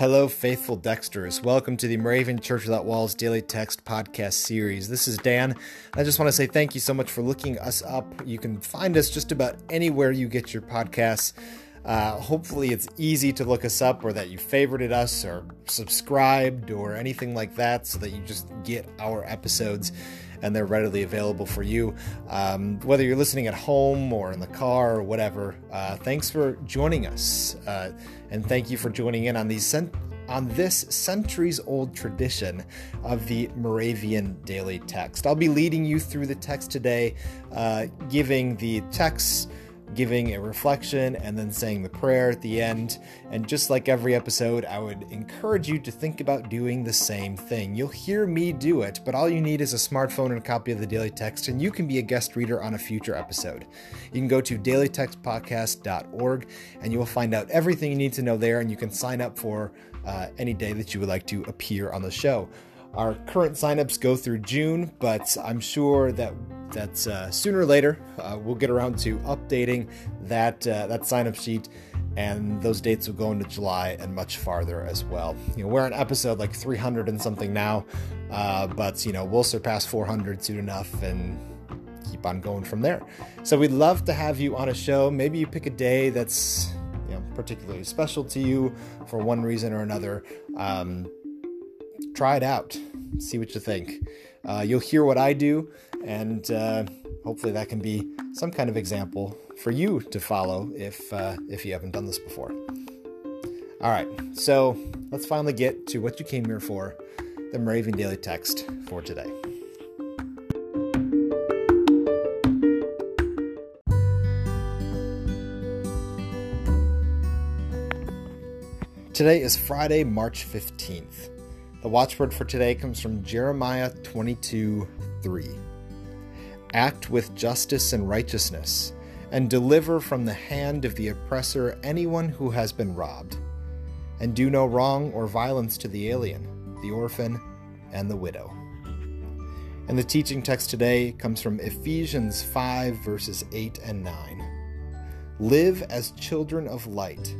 Hello, faithful Dexters. Welcome to the Moravian Church Without Walls Daily Text Podcast Series. This is Dan. I just want to say thank you so much for looking us up. You can find us just about anywhere you get your podcasts. Uh, hopefully, it's easy to look us up or that you favorited us or subscribed or anything like that so that you just get our episodes and they're readily available for you. Um, whether you're listening at home or in the car or whatever, uh, thanks for joining us. Uh, and thank you for joining in on these cent- on this centuries old tradition of the Moravian daily text. I'll be leading you through the text today, uh, giving the text giving a reflection, and then saying the prayer at the end. And just like every episode, I would encourage you to think about doing the same thing. You'll hear me do it, but all you need is a smartphone and a copy of the daily text, and you can be a guest reader on a future episode. You can go to dailytextpodcast.org and you will find out everything you need to know there, and you can sign up for uh, any day that you would like to appear on the show. Our current signups go through June, but I'm sure that that uh, sooner or later uh, we'll get around to updating that uh, that sign up sheet, and those dates will go into July and much farther as well. You know, we're on episode like 300 and something now, uh, but you know we'll surpass 400 soon enough and keep on going from there. So we'd love to have you on a show. Maybe you pick a day that's you know particularly special to you for one reason or another. Um, try it out, see what you think. Uh, you'll hear what I do, and uh, hopefully that can be some kind of example for you to follow if uh, if you haven't done this before. All right, so let's finally get to what you came here for, the Moravian Daily Text for today. Today is Friday, March 15th. The watchword for today comes from Jeremiah 22 3. Act with justice and righteousness, and deliver from the hand of the oppressor anyone who has been robbed. And do no wrong or violence to the alien, the orphan, and the widow. And the teaching text today comes from Ephesians 5, verses 8 and 9. Live as children of light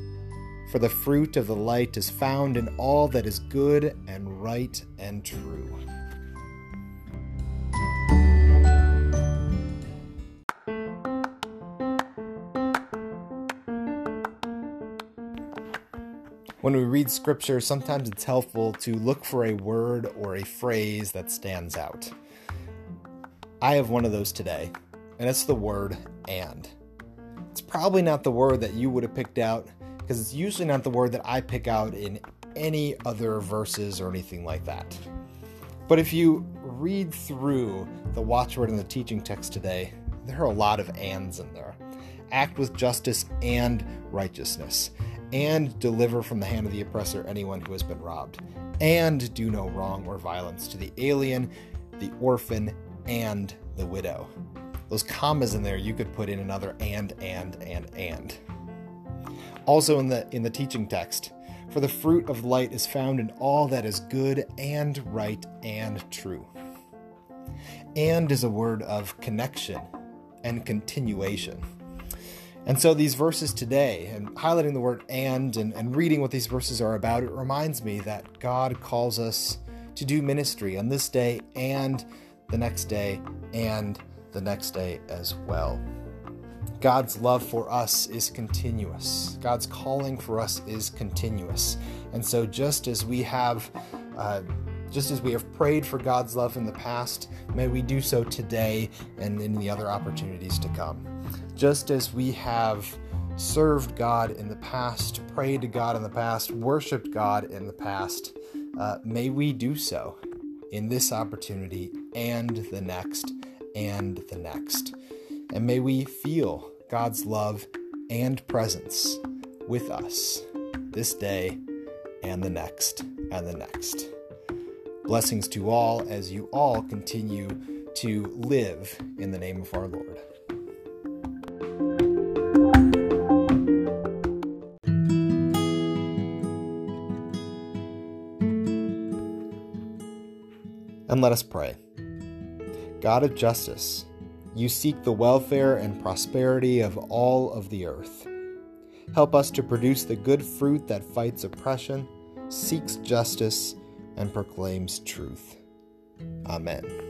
for the fruit of the light is found in all that is good and right and true. When we read scripture, sometimes it's helpful to look for a word or a phrase that stands out. I have one of those today, and it's the word and. It's probably not the word that you would have picked out because it's usually not the word that I pick out in any other verses or anything like that. But if you read through the watchword in the teaching text today, there are a lot of ands in there. Act with justice and righteousness, and deliver from the hand of the oppressor anyone who has been robbed, and do no wrong or violence to the alien, the orphan, and the widow. Those commas in there, you could put in another and, and, and, and. Also in the in the teaching text, for the fruit of light is found in all that is good and right and true. And is a word of connection and continuation. And so these verses today, and highlighting the word and, and and reading what these verses are about, it reminds me that God calls us to do ministry on this day and the next day and the next day as well. God's love for us is continuous. God's calling for us is continuous. And so, just as we have, uh, just as we have prayed for God's love in the past, may we do so today and in the other opportunities to come. Just as we have served God in the past, prayed to God in the past, worshiped God in the past, uh, may we do so in this opportunity and the next and the next. And may we feel God's love and presence with us this day and the next and the next. Blessings to all as you all continue to live in the name of our Lord. And let us pray. God of justice, You seek the welfare and prosperity of all of the earth. Help us to produce the good fruit that fights oppression, seeks justice, and proclaims truth. Amen.